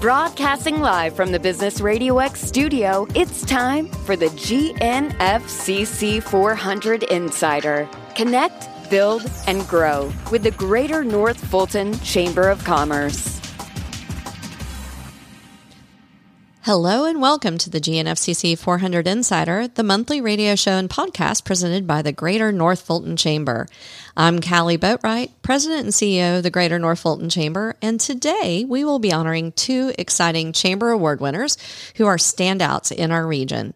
Broadcasting live from the Business Radio X studio, it's time for the GNFCC 400 Insider. Connect, build, and grow with the Greater North Fulton Chamber of Commerce. Hello and welcome to the GNFCC 400 Insider, the monthly radio show and podcast presented by the Greater North Fulton Chamber. I'm Kali Boatright, President and CEO of the Greater North Fulton Chamber, and today we will be honoring two exciting Chamber Award winners who are standouts in our region.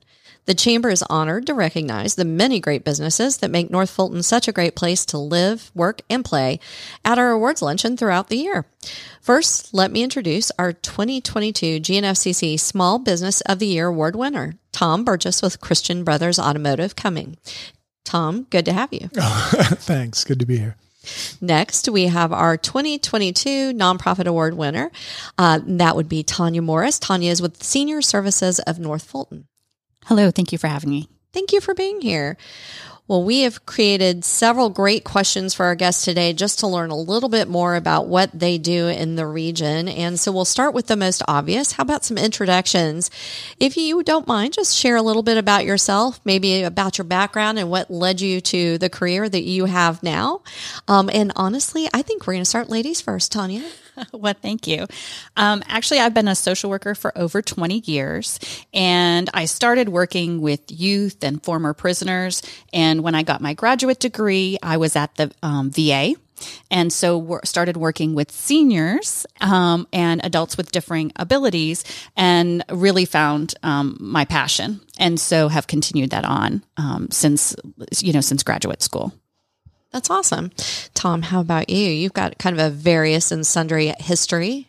The Chamber is honored to recognize the many great businesses that make North Fulton such a great place to live, work, and play at our awards luncheon throughout the year. First, let me introduce our 2022 GNFCC Small Business of the Year Award winner, Tom Burgess with Christian Brothers Automotive Cumming. Tom, good to have you. thanks. Good to be here. Next, we have our 2022 Nonprofit Award winner. Uh, that would be Tanya Morris. Tanya is with Senior Services of North Fulton. Hello, thank you for having me. Thank you for being here. Well, we have created several great questions for our guests today just to learn a little bit more about what they do in the region. And so we'll start with the most obvious. How about some introductions? If you don't mind, just share a little bit about yourself, maybe about your background and what led you to the career that you have now. Um, and honestly, I think we're going to start ladies first, Tanya. well, thank you. Um, actually, I've been a social worker for over 20 years, and I started working with youth and former prisoners. And when I got my graduate degree, I was at the um, VA. And so started working with seniors um, and adults with differing abilities, and really found um, my passion, and so have continued that on um, since you know since graduate school. That's awesome. Tom, how about you? You've got kind of a various and sundry history.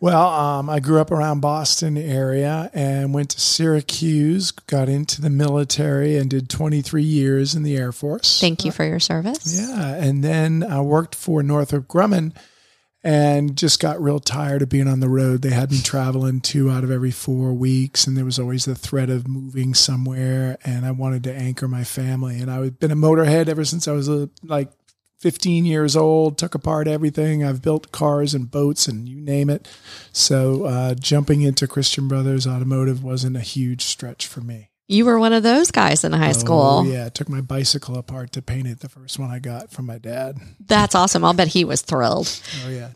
Well, um, I grew up around Boston area and went to Syracuse, got into the military and did 23 years in the Air Force. Thank you for your service. Yeah. And then I worked for Northrop Grumman and just got real tired of being on the road. They had me traveling two out of every four weeks, and there was always the threat of moving somewhere. And I wanted to anchor my family. And I've been a motorhead ever since I was a, uh, like 15 years old, took apart everything. I've built cars and boats and you name it. So uh, jumping into Christian Brothers Automotive wasn't a huge stretch for me. You were one of those guys in high oh, school. Yeah, I took my bicycle apart to paint it. The first one I got from my dad. That's awesome. I'll bet he was thrilled. Oh yeah.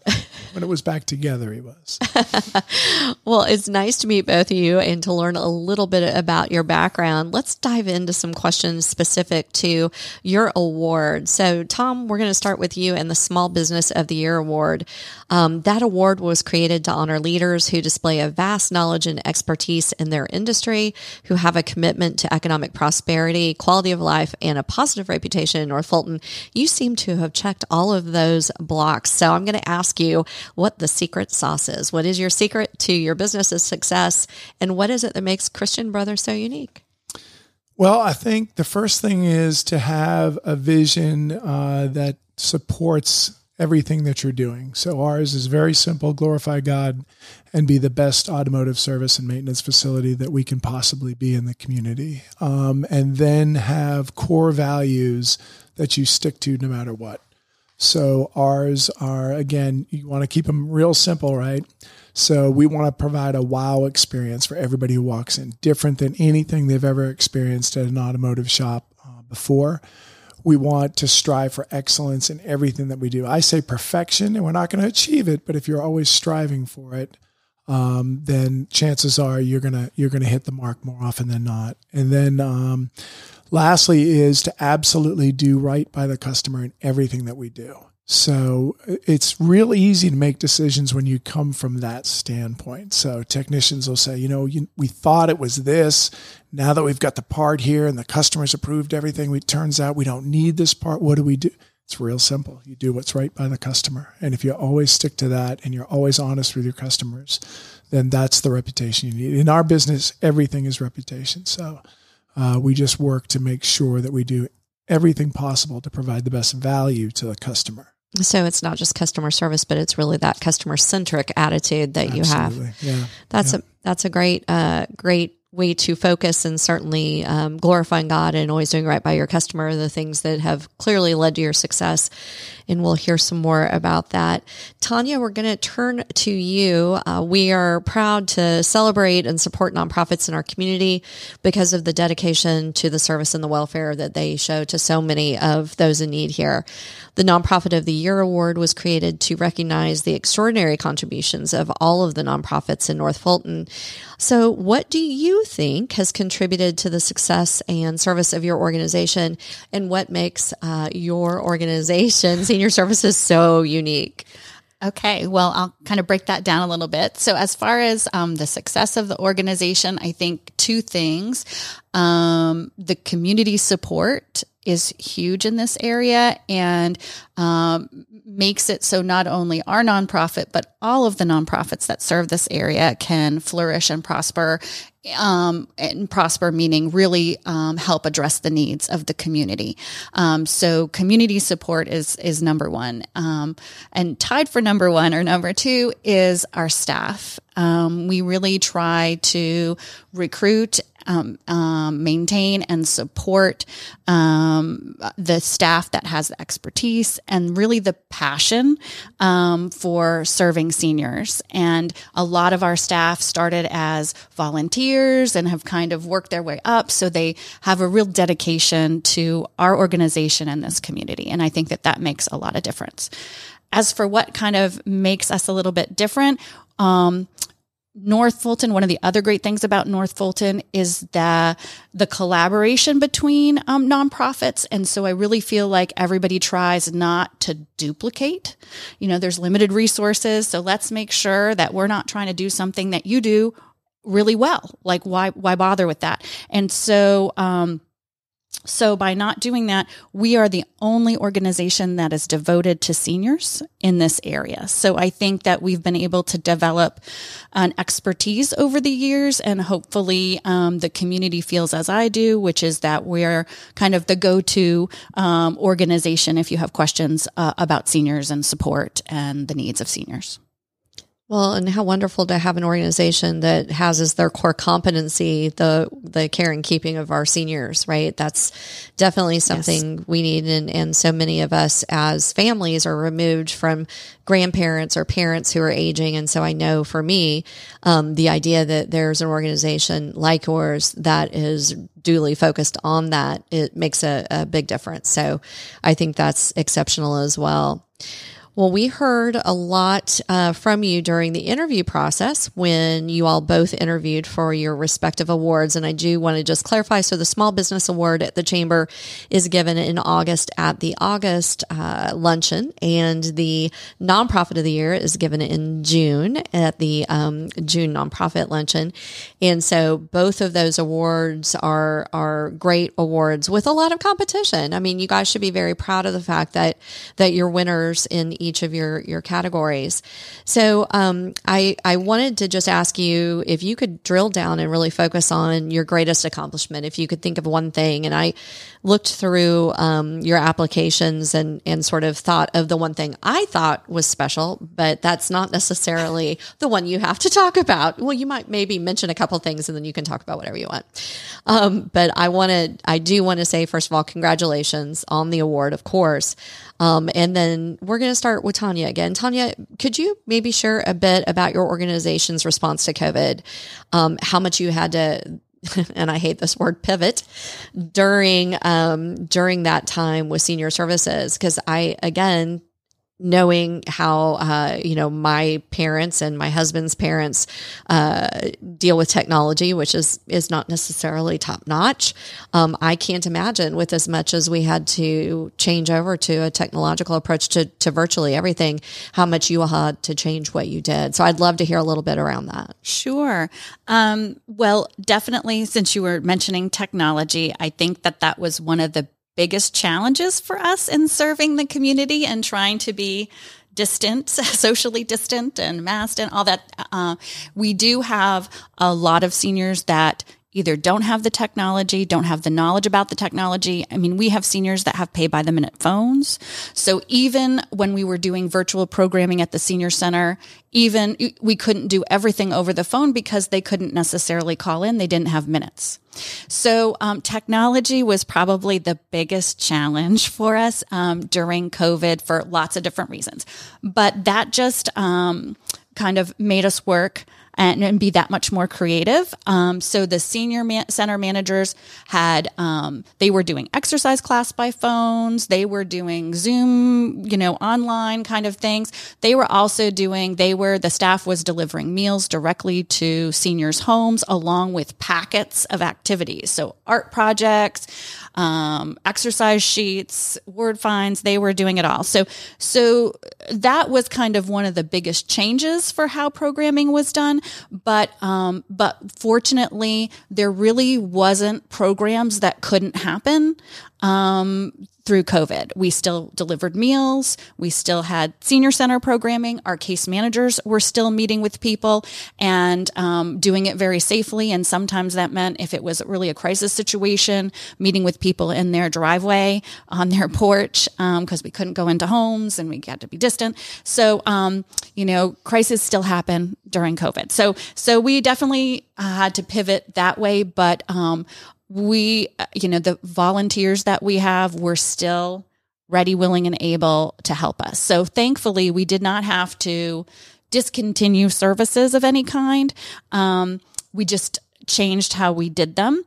when it was back together, he was. well, it's nice to meet both of you and to learn a little bit about your background. Let's dive into some questions specific to your award. So, Tom, we're going to start with you and the Small Business of the Year award. Um, that award was created to honor leaders who display a vast knowledge and expertise in their industry, who have a commitment to economic prosperity, quality of life, and a positive reputation in North Fulton, you seem to have checked all of those blocks. So I'm going to ask you what the secret sauce is. What is your secret to your business's success? And what is it that makes Christian Brothers so unique? Well, I think the first thing is to have a vision uh, that supports everything that you're doing. So ours is very simple glorify God and be the best automotive service and maintenance facility that we can possibly be in the community. Um, and then have core values that you stick to no matter what. So ours are, again, you want to keep them real simple, right? So we want to provide a wow experience for everybody who walks in, different than anything they've ever experienced at an automotive shop uh, before we want to strive for excellence in everything that we do. I say perfection, and we're not going to achieve it, but if you're always striving for it, um, then chances are you're gonna you're gonna hit the mark more often than not. And then, um, lastly, is to absolutely do right by the customer in everything that we do. So it's real easy to make decisions when you come from that standpoint. So technicians will say, you know, you, we thought it was this. Now that we've got the part here and the customers approved everything, it turns out we don't need this part. What do we do? It's real simple. You do what's right by the customer. And if you always stick to that and you're always honest with your customers, then that's the reputation you need. In our business, everything is reputation. So uh, we just work to make sure that we do everything possible to provide the best value to the customer. So it's not just customer service, but it's really that customer centric attitude that Absolutely. you have. Yeah. That's yeah. a that's a great uh, great way to focus and certainly um, glorifying God and always doing right by your customer, the things that have clearly led to your success. And we'll hear some more about that. Tanya, we're going to turn to you. Uh, we are proud to celebrate and support nonprofits in our community because of the dedication to the service and the welfare that they show to so many of those in need here. The Nonprofit of the Year Award was created to recognize the extraordinary contributions of all of the nonprofits in North Fulton. So, what do you think has contributed to the success and service of your organization, and what makes uh, your organization, Senior Services, so unique? Okay, well, I'll kind of break that down a little bit. So, as far as um, the success of the organization, I think two things. Um, the community support is huge in this area and um, makes it so not only our nonprofit, but all of the nonprofits that serve this area can flourish and prosper. Um, and prosper meaning really um, help address the needs of the community. Um, so community support is is number one, um, and tied for number one or number two is our staff. Um, we really try to recruit um, um, maintain and support um, the staff that has the expertise and really the passion um, for serving seniors. And a lot of our staff started as volunteers and have kind of worked their way up. So they have a real dedication to our organization and this community. And I think that that makes a lot of difference. As for what kind of makes us a little bit different, um, North Fulton, one of the other great things about North Fulton is the the collaboration between um, nonprofits, and so I really feel like everybody tries not to duplicate. You know, there's limited resources, so let's make sure that we're not trying to do something that you do really well. Like, why why bother with that? And so. Um, so, by not doing that, we are the only organization that is devoted to seniors in this area. So, I think that we've been able to develop an expertise over the years, and hopefully, um, the community feels as I do, which is that we're kind of the go to um, organization if you have questions uh, about seniors and support and the needs of seniors. Well, and how wonderful to have an organization that has as their core competency the the care and keeping of our seniors, right? That's definitely something yes. we need and, and so many of us as families are removed from grandparents or parents who are aging. And so I know for me, um, the idea that there's an organization like yours that is duly focused on that, it makes a, a big difference. So I think that's exceptional as well. Well, we heard a lot uh, from you during the interview process when you all both interviewed for your respective awards. And I do want to just clarify. So, the Small Business Award at the Chamber is given in August at the August uh, luncheon, and the Nonprofit of the Year is given in June at the um, June Nonprofit Luncheon. And so, both of those awards are, are great awards with a lot of competition. I mean, you guys should be very proud of the fact that, that your winners in each of your your categories. So um, I I wanted to just ask you if you could drill down and really focus on your greatest accomplishment. If you could think of one thing, and I looked through um, your applications and and sort of thought of the one thing I thought was special, but that's not necessarily the one you have to talk about. Well, you might maybe mention a couple things, and then you can talk about whatever you want. Um, but I wanted I do want to say first of all, congratulations on the award, of course. Um, and then we're going to start with Tanya again. Tanya, could you maybe share a bit about your organization's response to COVID? Um, how much you had to and I hate this word pivot during um, during that time with senior services because I again knowing how uh, you know my parents and my husband's parents uh, deal with technology, which is is not necessarily top notch. Um, I can't imagine with as much as we had to change over to a technological approach to to virtually everything, how much you had to change what you did. So I'd love to hear a little bit around that. Sure. Um, well, definitely, since you were mentioning technology, I think that that was one of the biggest challenges for us in serving the community and trying to be distant, socially distant and masked and all that. Uh, we do have a lot of seniors that either don't have the technology, don't have the knowledge about the technology. I mean, we have seniors that have pay by the minute phones. So even when we were doing virtual programming at the senior center, even we couldn't do everything over the phone because they couldn't necessarily call in. They didn't have minutes. So um, technology was probably the biggest challenge for us um, during COVID for lots of different reasons. But that just um, kind of made us work and, and be that much more creative. Um, so the senior man- center managers had, um, they were doing exercise class by phones. They were doing Zoom, you know, online kind of things. They were also doing, they were, the staff was delivering meals directly to seniors' homes along with packets of activities. So art projects, um, exercise sheets, word finds, they were doing it all. So, so that was kind of one of the biggest changes for how programming was done. But, um, but fortunately, there really wasn't programs that couldn't happen. Um, through COVID. We still delivered meals. We still had senior center programming. Our case managers were still meeting with people and um, doing it very safely. And sometimes that meant if it was really a crisis situation, meeting with people in their driveway, on their porch, because um, we couldn't go into homes and we had to be distant. So, um, you know, crises still happen during COVID. So, so we definitely uh, had to pivot that way. But um, we, uh, you know, the volunteers that we have were still ready, willing, and able to help us. So thankfully, we did not have to discontinue services of any kind. Um, we just changed how we did them.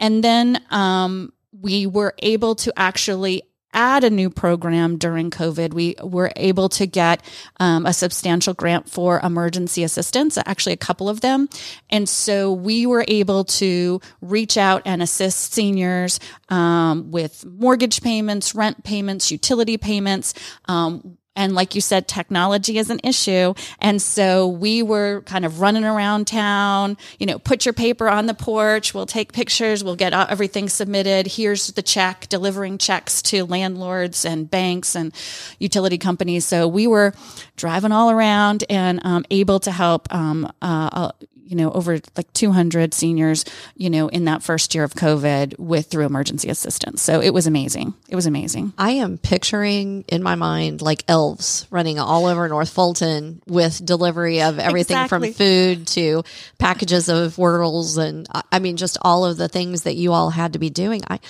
And then um, we were able to actually add a new program during COVID, we were able to get um, a substantial grant for emergency assistance, actually, a couple of them. And so we were able to reach out and assist seniors um, with mortgage payments, rent payments, utility payments. Um, and like you said, technology is an issue. And so we were kind of running around town, you know, put your paper on the porch. We'll take pictures. We'll get everything submitted. Here's the check, delivering checks to landlords and banks and utility companies. So we were driving all around and um, able to help um, uh, uh you know, over like 200 seniors, you know, in that first year of COVID with through emergency assistance. So it was amazing. It was amazing. I am picturing in my mind like elves running all over North Fulton with delivery of everything exactly. from food to packages of Wordles and I mean just all of the things that you all had to be doing. I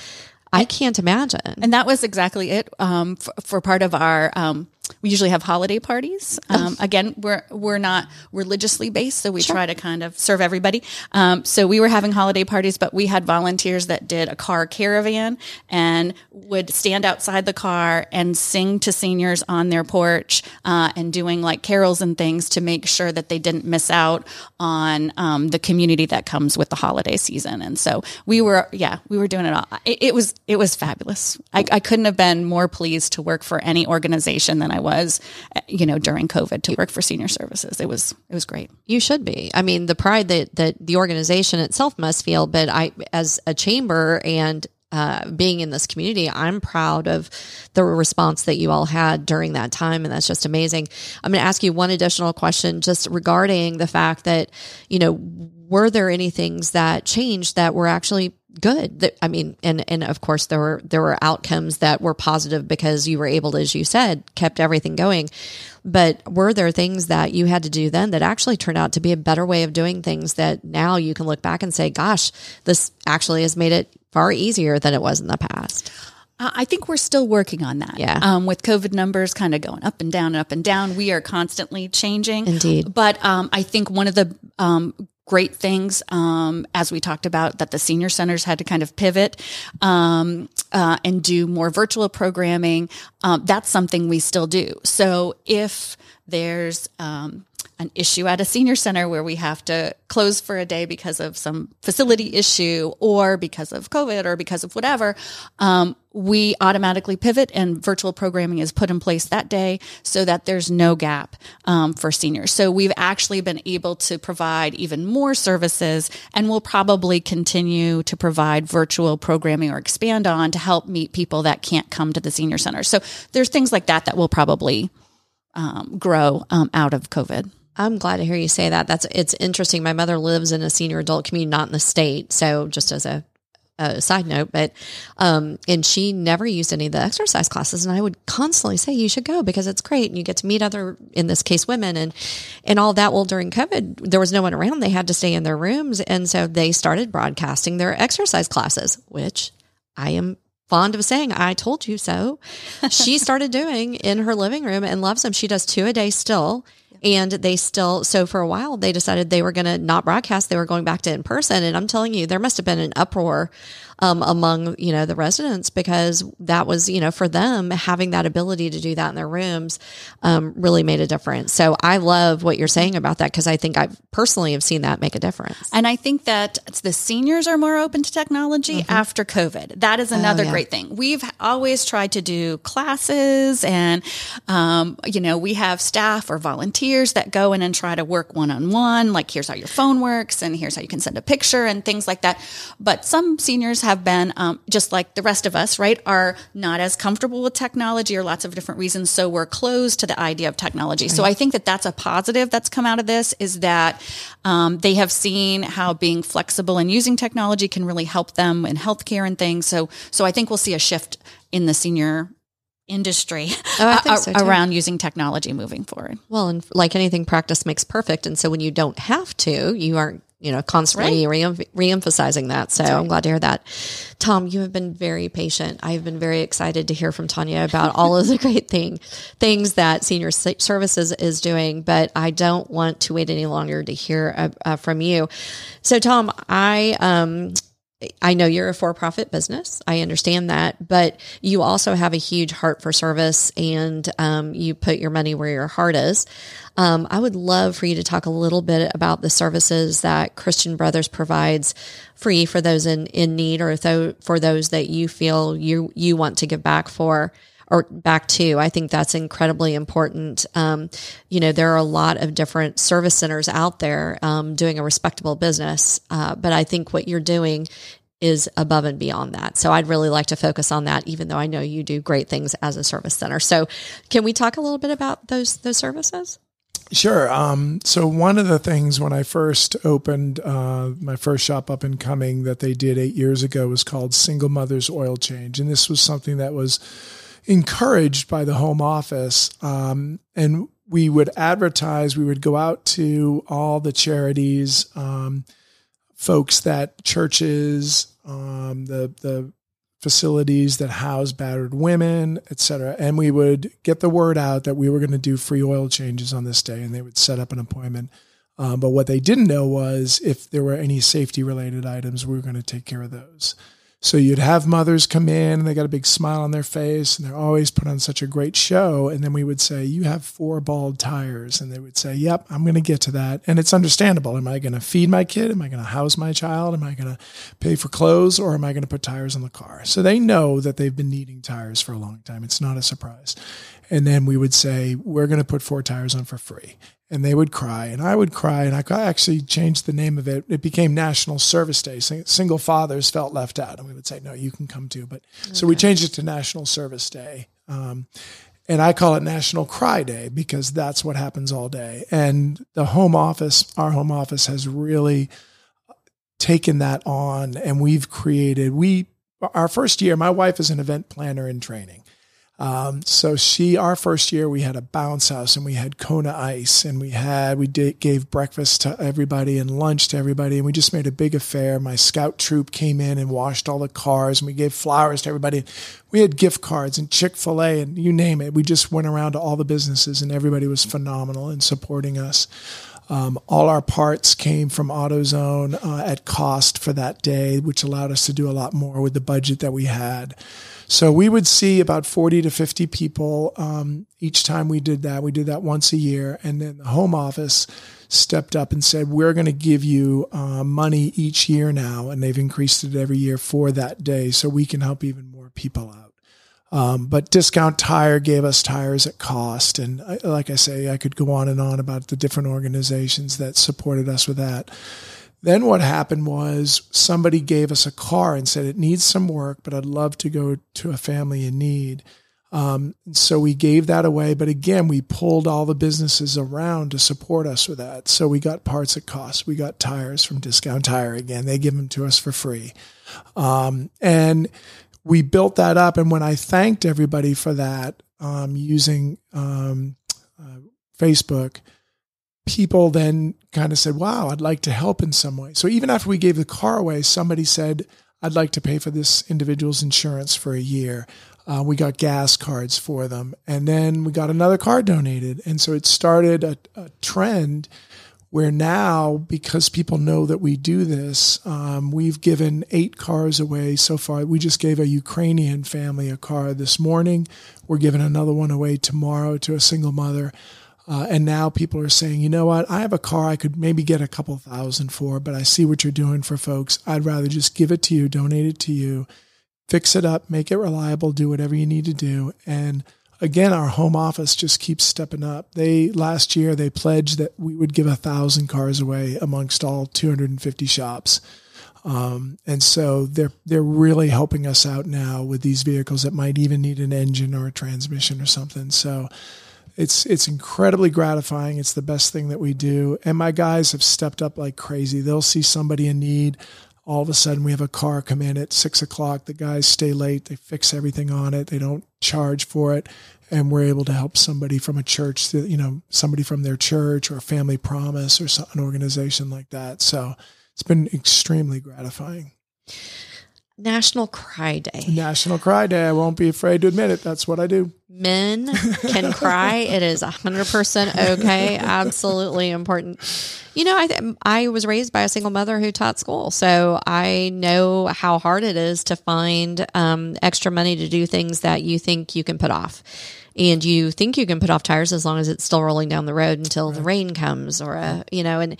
I can't imagine. And that was exactly it um, for, for, part of our um, we usually have holiday parties. Um, again, we're we're not religiously based, so we sure. try to kind of serve everybody. Um, so we were having holiday parties, but we had volunteers that did a car caravan and would stand outside the car and sing to seniors on their porch uh, and doing like carols and things to make sure that they didn't miss out on um, the community that comes with the holiday season. And so we were, yeah, we were doing it all. It, it was it was fabulous. I, I couldn't have been more pleased to work for any organization than I was, you know, during COVID to work for senior services. It was it was great. You should be. I mean, the pride that that the organization itself must feel, but I as a chamber and uh, being in this community, I'm proud of the response that you all had during that time. And that's just amazing. I'm going to ask you one additional question just regarding the fact that, you know, were there any things that changed that were actually good i mean and and of course there were there were outcomes that were positive because you were able to as you said kept everything going but were there things that you had to do then that actually turned out to be a better way of doing things that now you can look back and say gosh this actually has made it far easier than it was in the past uh, I think we're still working on that. Yeah. Um, with COVID numbers kind of going up and down and up and down, we are constantly changing. Indeed. But um, I think one of the um, great things, um, as we talked about, that the senior centers had to kind of pivot um, uh, and do more virtual programming. Um, that's something we still do. So if there's um, an issue at a senior center where we have to close for a day because of some facility issue or because of COVID or because of whatever, um, we automatically pivot and virtual programming is put in place that day so that there's no gap um, for seniors. So we've actually been able to provide even more services and we'll probably continue to provide virtual programming or expand on to help meet people that can't come to the senior center. So there's things like that that will probably um, grow um, out of COVID. I'm glad to hear you say that. That's it's interesting. My mother lives in a senior adult community, not in the state. So just as a, a side note, but um, and she never used any of the exercise classes, and I would constantly say you should go because it's great, and you get to meet other, in this case, women, and and all that. Well, during COVID, there was no one around; they had to stay in their rooms, and so they started broadcasting their exercise classes, which I am fond of saying, I told you so. she started doing in her living room and loves them. She does two a day still. And they still, so for a while, they decided they were going to not broadcast. They were going back to in person. And I'm telling you, there must have been an uproar um, among you know the residents because that was you know for them having that ability to do that in their rooms um, really made a difference. So I love what you're saying about that because I think I personally have seen that make a difference. And I think that the seniors are more open to technology mm-hmm. after COVID. That is another oh, yeah. great thing. We've always tried to do classes, and um, you know we have staff or volunteers that go in and try to work one on one. Like here's how your phone works, and here's how you can send a picture and things like that. But some seniors have have been, um, just like the rest of us, right, are not as comfortable with technology or lots of different reasons. So we're closed to the idea of technology. Right. So I think that that's a positive that's come out of this is that um, they have seen how being flexible and using technology can really help them in healthcare and things. So, so I think we'll see a shift in the senior industry oh, so around using technology moving forward. Well, and like anything, practice makes perfect. And so when you don't have to, you aren't you know, constantly right. re- reemphasizing that. So right. I'm glad to hear that. Tom, you have been very patient. I've been very excited to hear from Tanya about all of the great thing things that Senior Services is doing, but I don't want to wait any longer to hear uh, uh, from you. So, Tom, I um, I know you're a for profit business. I understand that, but you also have a huge heart for service and um, you put your money where your heart is. Um, I would love for you to talk a little bit about the services that Christian Brothers provides free for those in, in need or th- for those that you feel you, you want to give back for or back to. I think that's incredibly important. Um, you know, there are a lot of different service centers out there um, doing a respectable business, uh, but I think what you're doing is above and beyond that. So I'd really like to focus on that, even though I know you do great things as a service center. So can we talk a little bit about those those services? Sure. Um, so one of the things when I first opened uh, my first shop up and Cumming that they did eight years ago was called Single Mothers Oil Change, and this was something that was encouraged by the home office. Um, and we would advertise. We would go out to all the charities, um, folks that churches, um, the the facilities that house battered women, et cetera. And we would get the word out that we were going to do free oil changes on this day, and they would set up an appointment. Um, but what they didn't know was if there were any safety related items, we were going to take care of those. So you'd have mothers come in and they got a big smile on their face and they're always put on such a great show. And then we would say, You have four bald tires. And they would say, Yep, I'm going to get to that. And it's understandable. Am I going to feed my kid? Am I going to house my child? Am I going to pay for clothes or am I going to put tires on the car? So they know that they've been needing tires for a long time. It's not a surprise. And then we would say, We're going to put four tires on for free and they would cry and I would cry and I actually changed the name of it. It became National Service Day. Single fathers felt left out and we would say, no, you can come too. But okay. so we changed it to National Service Day. Um, and I call it National Cry Day because that's what happens all day. And the home office, our home office has really taken that on and we've created, we, our first year, my wife is an event planner in training. Um, so she, our first year, we had a bounce house and we had Kona ice and we had, we did, gave breakfast to everybody and lunch to everybody. And we just made a big affair. My scout troop came in and washed all the cars and we gave flowers to everybody. We had gift cards and Chick-fil-A and you name it. We just went around to all the businesses and everybody was phenomenal in supporting us. Um, all our parts came from AutoZone uh, at cost for that day, which allowed us to do a lot more with the budget that we had. So we would see about 40 to 50 people um, each time we did that. We did that once a year. And then the home office stepped up and said, We're going to give you uh, money each year now. And they've increased it every year for that day so we can help even more people out. Um, but Discount Tire gave us tires at cost. And I, like I say, I could go on and on about the different organizations that supported us with that. Then what happened was somebody gave us a car and said, it needs some work, but I'd love to go to a family in need. Um, so we gave that away, but again, we pulled all the businesses around to support us with that. So we got parts at cost. We got tires from Discount Tire again. They give them to us for free. Um, and we built that up. And when I thanked everybody for that um, using um, uh, Facebook, people then kind of said, wow, I'd like to help in some way. So even after we gave the car away, somebody said, I'd like to pay for this individual's insurance for a year. Uh, we got gas cards for them. And then we got another car donated. And so it started a, a trend where now, because people know that we do this, um, we've given eight cars away so far. We just gave a Ukrainian family a car this morning. We're giving another one away tomorrow to a single mother. Uh, and now people are saying, you know what? I have a car I could maybe get a couple thousand for, but I see what you're doing for folks. I'd rather just give it to you, donate it to you, fix it up, make it reliable, do whatever you need to do. And again, our home office just keeps stepping up. They last year they pledged that we would give a thousand cars away amongst all 250 shops. Um, and so they're they're really helping us out now with these vehicles that might even need an engine or a transmission or something. So it's it's incredibly gratifying. It's the best thing that we do. And my guys have stepped up like crazy. They'll see somebody in need. All of a sudden, we have a car come in at six o'clock. The guys stay late. They fix everything on it. They don't charge for it, and we're able to help somebody from a church. You know, somebody from their church or a Family Promise or an organization like that. So it's been extremely gratifying. National Cry Day. National Cry Day. I won't be afraid to admit it. That's what I do. Men can cry. It is 100% okay. Absolutely important. You know, I, th- I was raised by a single mother who taught school. So I know how hard it is to find um, extra money to do things that you think you can put off. And you think you can put off tires as long as it's still rolling down the road until right. the rain comes or a, you know, and,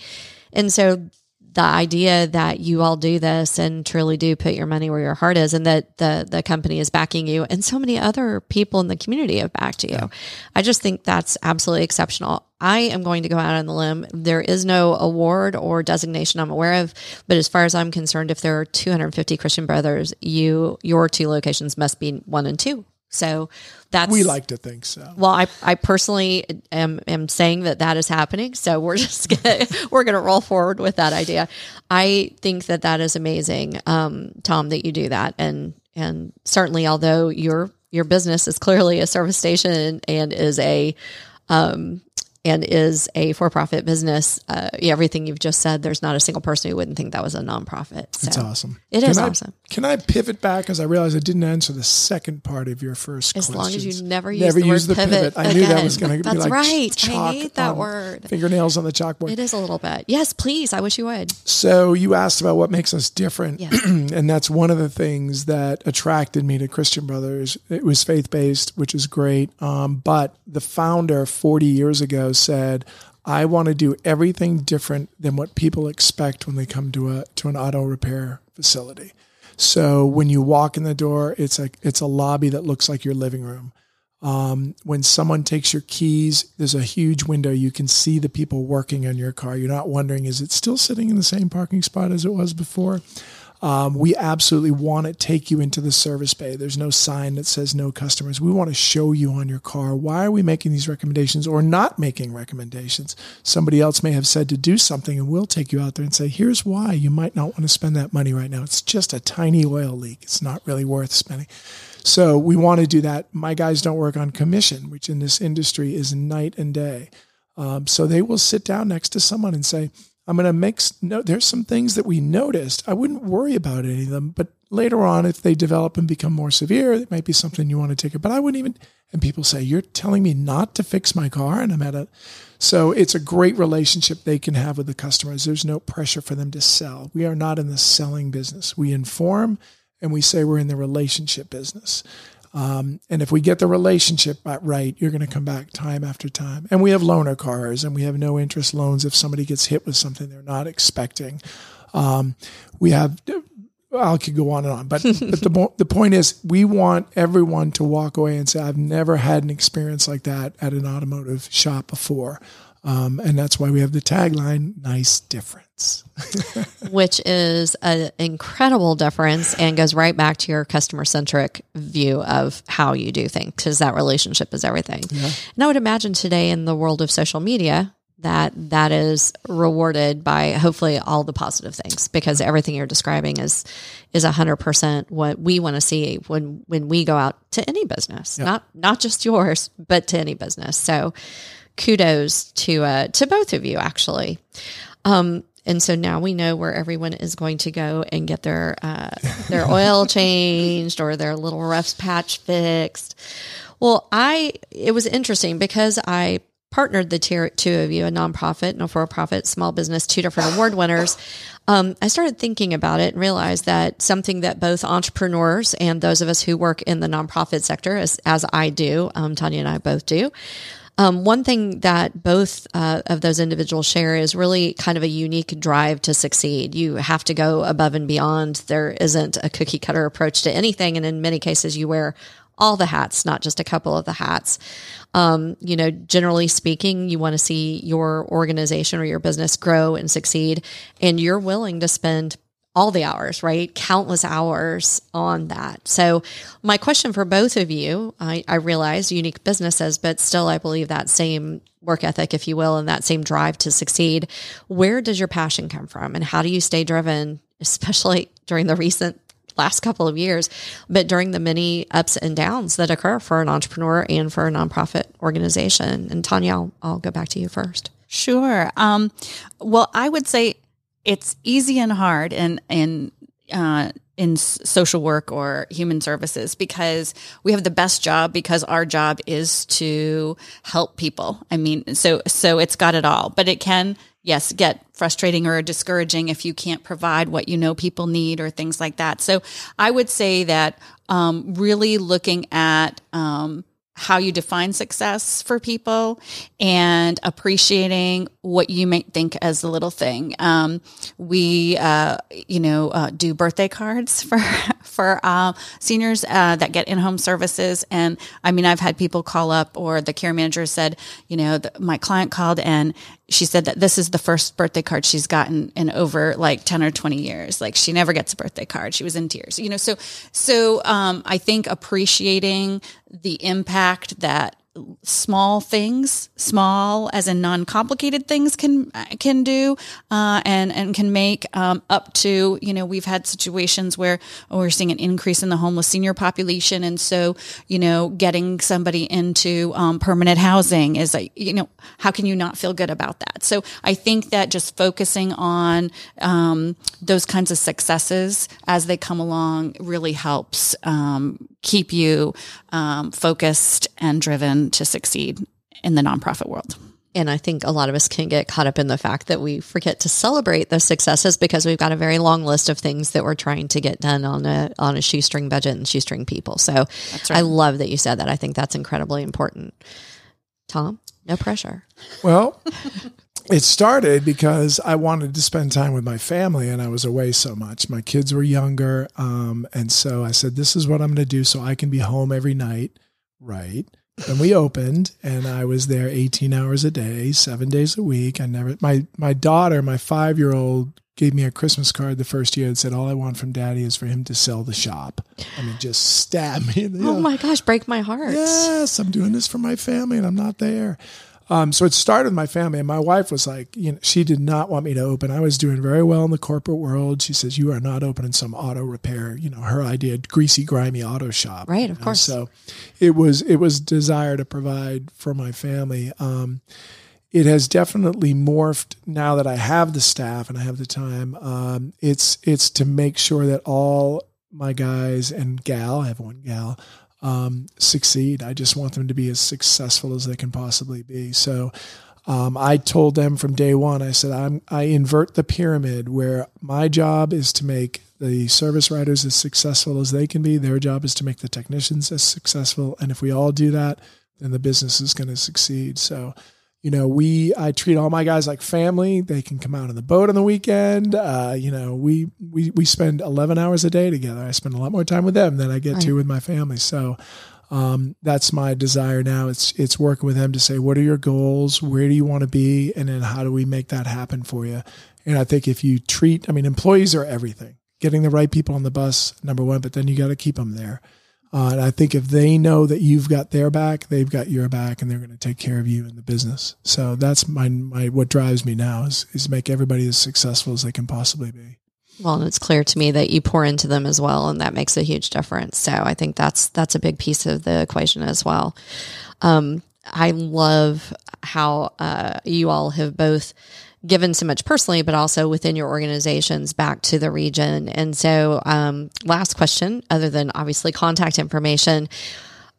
and so the idea that you all do this and truly do put your money where your heart is and that the the company is backing you and so many other people in the community have backed you. Yeah. I just think that's absolutely exceptional. I am going to go out on the limb. There is no award or designation I'm aware of, but as far as I'm concerned, if there are 250 Christian brothers, you your two locations must be one and two. So that's we like to think so. Well, I, I personally am, am saying that that is happening. So we're just gonna, we're going to roll forward with that idea. I think that that is amazing, um, Tom, that you do that, and and certainly, although your your business is clearly a service station and is a um, and is a for-profit business, uh, everything you've just said, there's not a single person who wouldn't think that was a nonprofit. So It's awesome. It can is I, awesome. Can I pivot back because I realized I didn't answer the second part of your first as questions. long as you never use never the use the pivot. I knew that was going to be That's like right. chalk I hate that on word. Fingernails on the chalkboard. It is a little bit. Yes, please. I wish you would. So you asked about what makes us different, Yeah. and that's one of the things that attracted me to Christian Brothers. It was faith based, which is great. Um, but the founder 40 years ago said, "I want to do everything different than what people expect when they come to a to an auto repair facility." So when you walk in the door, it's a it's a lobby that looks like your living room. Um, when someone takes your keys, there's a huge window. You can see the people working on your car. You're not wondering, is it still sitting in the same parking spot as it was before? Um, we absolutely want to take you into the service bay. There's no sign that says no customers. We want to show you on your car why are we making these recommendations or not making recommendations. Somebody else may have said to do something, and we'll take you out there and say, here's why you might not want to spend that money right now. It's just a tiny oil leak. It's not really worth spending. So we want to do that. My guys don't work on commission, which in this industry is night and day. Um, so they will sit down next to someone and say, I'm going to make, no, there's some things that we noticed. I wouldn't worry about any of them, but later on, if they develop and become more severe, it might be something you want to take it. But I wouldn't even, and people say, you're telling me not to fix my car. And I'm at a, so it's a great relationship they can have with the customers. There's no pressure for them to sell. We are not in the selling business. We inform and we say we're in the relationship business. Um, and if we get the relationship right, you're going to come back time after time. And we have loaner cars and we have no interest loans if somebody gets hit with something they're not expecting. Um, we have, I could go on and on, but, but the, the point is, we want everyone to walk away and say, I've never had an experience like that at an automotive shop before. Um, and that's why we have the tagline, nice difference. which is an incredible difference and goes right back to your customer centric view of how you do things because that relationship is everything. Yeah. And I would imagine today in the world of social media that that is rewarded by hopefully all the positive things because everything you're describing is is 100% what we want to see when when we go out to any business yeah. not not just yours but to any business so kudos to uh, to both of you actually um, and so now we know where everyone is going to go and get their uh, their oil changed or their little rough patch fixed. Well, I it was interesting because I partnered the two, two of you, a nonprofit and a for-profit small business, two different award winners. Um, I started thinking about it and realized that something that both entrepreneurs and those of us who work in the nonprofit sector, as, as I do, um, Tanya and I both do, um, one thing that both uh, of those individuals share is really kind of a unique drive to succeed. You have to go above and beyond. There isn't a cookie cutter approach to anything. And in many cases, you wear all the hats, not just a couple of the hats. Um, you know, generally speaking, you want to see your organization or your business grow and succeed, and you're willing to spend all the hours, right? Countless hours on that. So, my question for both of you I, I, realize unique businesses, but still, I believe that same work ethic, if you will, and that same drive to succeed. Where does your passion come from, and how do you stay driven, especially during the recent last couple of years, but during the many ups and downs that occur for an entrepreneur and for a nonprofit organization? And Tanya, I'll, I'll go back to you first. Sure. Um, well, I would say it's easy and hard and and uh, in social work or human services because we have the best job because our job is to help people. I mean, so so it's got it all, but it can yes get frustrating or discouraging if you can't provide what you know people need or things like that. So I would say that um, really looking at um, how you define success for people and appreciating what you might think as a little thing. Um, we, uh, you know, uh, do birthday cards for for uh, seniors uh, that get in home services, and I mean, I've had people call up, or the care manager said, you know, the, my client called and she said that this is the first birthday card she's gotten in over like 10 or 20 years. Like she never gets a birthday card. She was in tears you know? So so um, i think appreciating the impact that small things, small as in non-complicated things can can do, uh, and and can make um, up to you know we've had situations where we're seeing an increase in the homeless senior population, and so you know getting somebody into um, permanent housing is like you know how can you not feel good about that? So I think that just focusing on um, those kinds of successes as they come along really helps um, keep you um, focused and driven to succeed in the nonprofit world. And I think a lot of us can get caught up in the fact that we forget to celebrate those successes because we've got a very long list of things that we're trying to get done on a on a shoestring budget and shoestring people. So right. I love that you said that. I think that's incredibly important. Tom, no pressure. Well, it started because I wanted to spend time with my family and I was away so much. My kids were younger. Um, and so I said, This is what I'm going to do so I can be home every night. Right and we opened and I was there 18 hours a day, seven days a week. I never, my, my daughter, my five year old gave me a Christmas card the first year that said, all I want from daddy is for him to sell the shop. I mean, just stab me. Oh my gosh, break my heart. Yes, I'm doing this for my family and I'm not there. Um, so it started with my family, and my wife was like, you know, she did not want me to open. I was doing very well in the corporate world. She says, "You are not opening some auto repair." You know, her idea, greasy, grimy auto shop. Right, of know? course. So it was it was desire to provide for my family. Um, it has definitely morphed now that I have the staff and I have the time. Um, it's it's to make sure that all my guys and gal, I have one gal, um, succeed. I just want them to be as successful as they can possibly be. So um, I told them from day one, I said, I'm, I invert the pyramid where my job is to make the service writers as successful as they can be. Their job is to make the technicians as successful. And if we all do that, then the business is going to succeed. So you know, we I treat all my guys like family. They can come out on the boat on the weekend. Uh, you know, we we we spend eleven hours a day together. I spend a lot more time with them than I get to with my family. So Um, that's my desire now. It's it's working with them to say what are your goals, where do you want to be, and then how do we make that happen for you. And I think if you treat, I mean, employees are everything. Getting the right people on the bus, number one, but then you got to keep them there. Uh, and I think if they know that you've got their back, they've got your back, and they're going to take care of you in the business. So that's my my what drives me now is is make everybody as successful as they can possibly be. Well, and it's clear to me that you pour into them as well, and that makes a huge difference. So I think that's that's a big piece of the equation as well. Um, I love how uh, you all have both given so much personally, but also within your organizations back to the region. And so, um, last question, other than obviously contact information.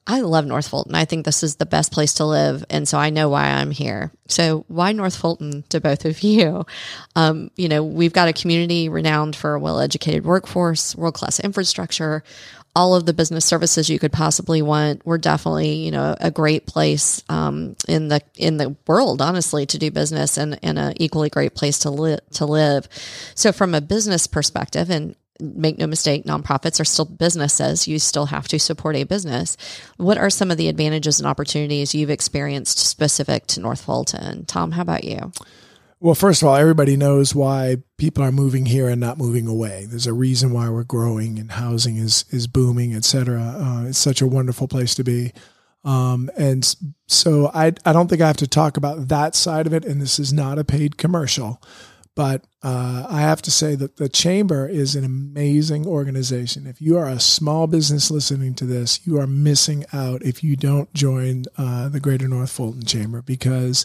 I love North Fulton. I think this is the best place to live. And so I know why I'm here. So why North Fulton to both of you? Um, you know, we've got a community renowned for a well educated workforce, world class infrastructure, all of the business services you could possibly want. We're definitely, you know, a great place um, in the in the world, honestly, to do business, and and an equally great place to live to live. So, from a business perspective, and make no mistake, nonprofits are still businesses. You still have to support a business. What are some of the advantages and opportunities you've experienced specific to North Fulton? Tom, how about you? Well, first of all, everybody knows why people are moving here and not moving away. There's a reason why we're growing and housing is is booming, et cetera. Uh, it's such a wonderful place to be. Um, and so I, I don't think I have to talk about that side of it. And this is not a paid commercial, but uh, I have to say that the Chamber is an amazing organization. If you are a small business listening to this, you are missing out if you don't join uh, the Greater North Fulton Chamber because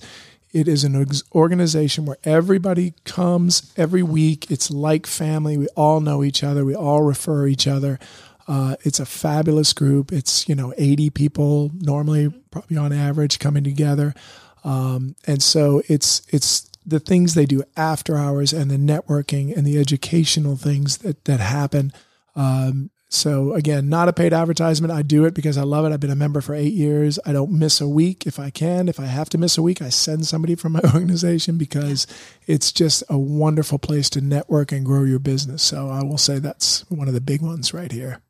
it is an organization where everybody comes every week. It's like family. We all know each other. We all refer each other. Uh, it's a fabulous group. It's you know 80 people normally, probably on average, coming together, um, and so it's it's the things they do after hours and the networking and the educational things that that happen. Um, so again, not a paid advertisement. I do it because I love it. I've been a member for eight years. I don't miss a week if I can. If I have to miss a week, I send somebody from my organization because it's just a wonderful place to network and grow your business. So I will say that's one of the big ones right here.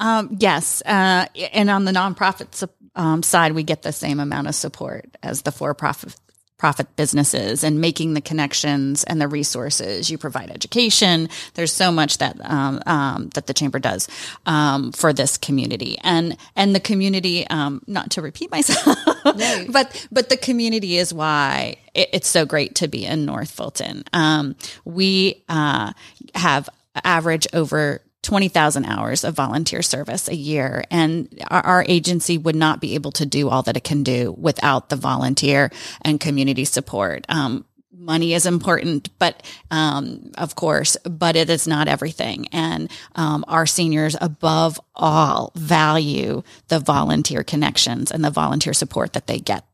Um, yes, uh, and on the nonprofit um, side, we get the same amount of support as the for-profit profit businesses and making the connections and the resources. You provide education. There's so much that um, um, that the chamber does um, for this community, and and the community. Um, not to repeat myself, no. but but the community is why it, it's so great to be in North Fulton. Um, we uh, have average over 20,000 hours of volunteer service a year. And our, our, agency would not be able to do all that it can do without the volunteer and community support. Um, money is important, but um, of course, but it is not everything. And um, our seniors, above all, value the volunteer connections and the volunteer support that they get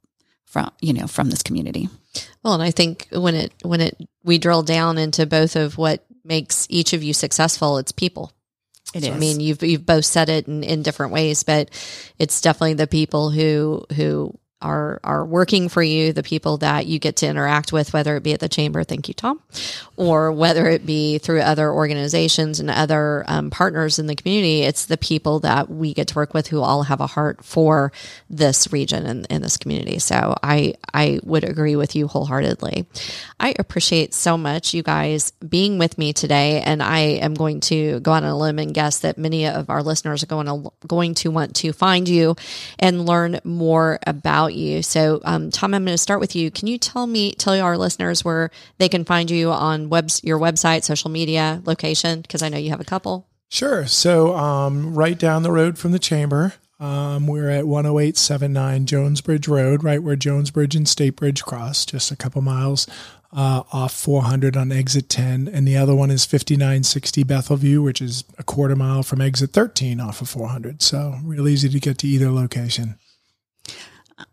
from you know from this community. Well, and I think when it when it we drill down into both of what makes each of you successful, it's people. It so, is. I mean, you've you've both said it in, in different ways, but it's definitely the people who who are are working for you, the people that you get to interact with, whether it be at the chamber, thank you, Tom, or whether it be through other organizations and other um, partners in the community. It's the people that we get to work with who all have a heart for this region and, in this community. So I I would agree with you wholeheartedly. I appreciate so much you guys being with me today, and I am going to go on a limb and guess that many of our listeners are going to going to want to find you and learn more about you. So, um, Tom, I'm going to start with you. Can you tell me, tell our listeners where they can find you on webs, your website, social media, location? Because I know you have a couple. Sure. So, um, right down the road from the chamber, um, we're at 10879 Jonesbridge Road, right where Jonesbridge and State Bridge cross, just a couple miles uh, off 400 on exit 10. And the other one is 5960 Bethelview, which is a quarter mile from exit 13 off of 400. So, real easy to get to either location.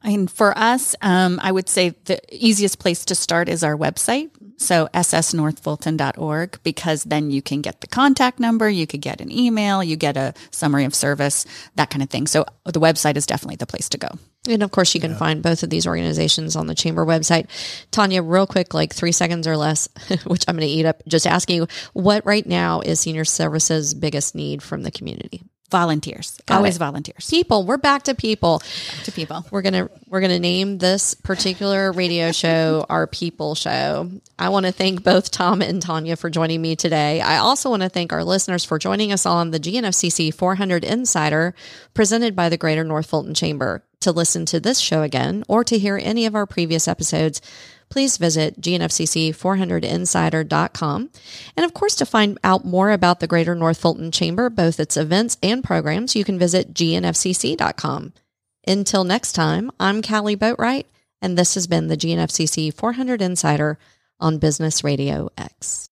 And for us, um, I would say the easiest place to start is our website. So ssnorthfulton.org, because then you can get the contact number, you could get an email, you get a summary of service, that kind of thing. So the website is definitely the place to go. And of course, you can yeah. find both of these organizations on the chamber website. Tanya, real quick, like three seconds or less, which I'm going to eat up, just asking you what right now is senior services biggest need from the community? Volunteers. Got Always it. volunteers. People, we're back to people. to people. We're gonna we're gonna name this particular radio show our People Show. I want to thank both Tom and Tanya for joining me today. I also want to thank our listeners for joining us on the GNFCC 400 Insider presented by the Greater North Fulton Chamber. To listen to this show again or to hear any of our previous episodes, please visit gnfcc400insider.com. And of course, to find out more about the Greater North Fulton Chamber, both its events and programs, you can visit gnfcc.com. Until next time, I'm Kali Boatright, and this has been the GNFCC 400 Insider on Business Radio X.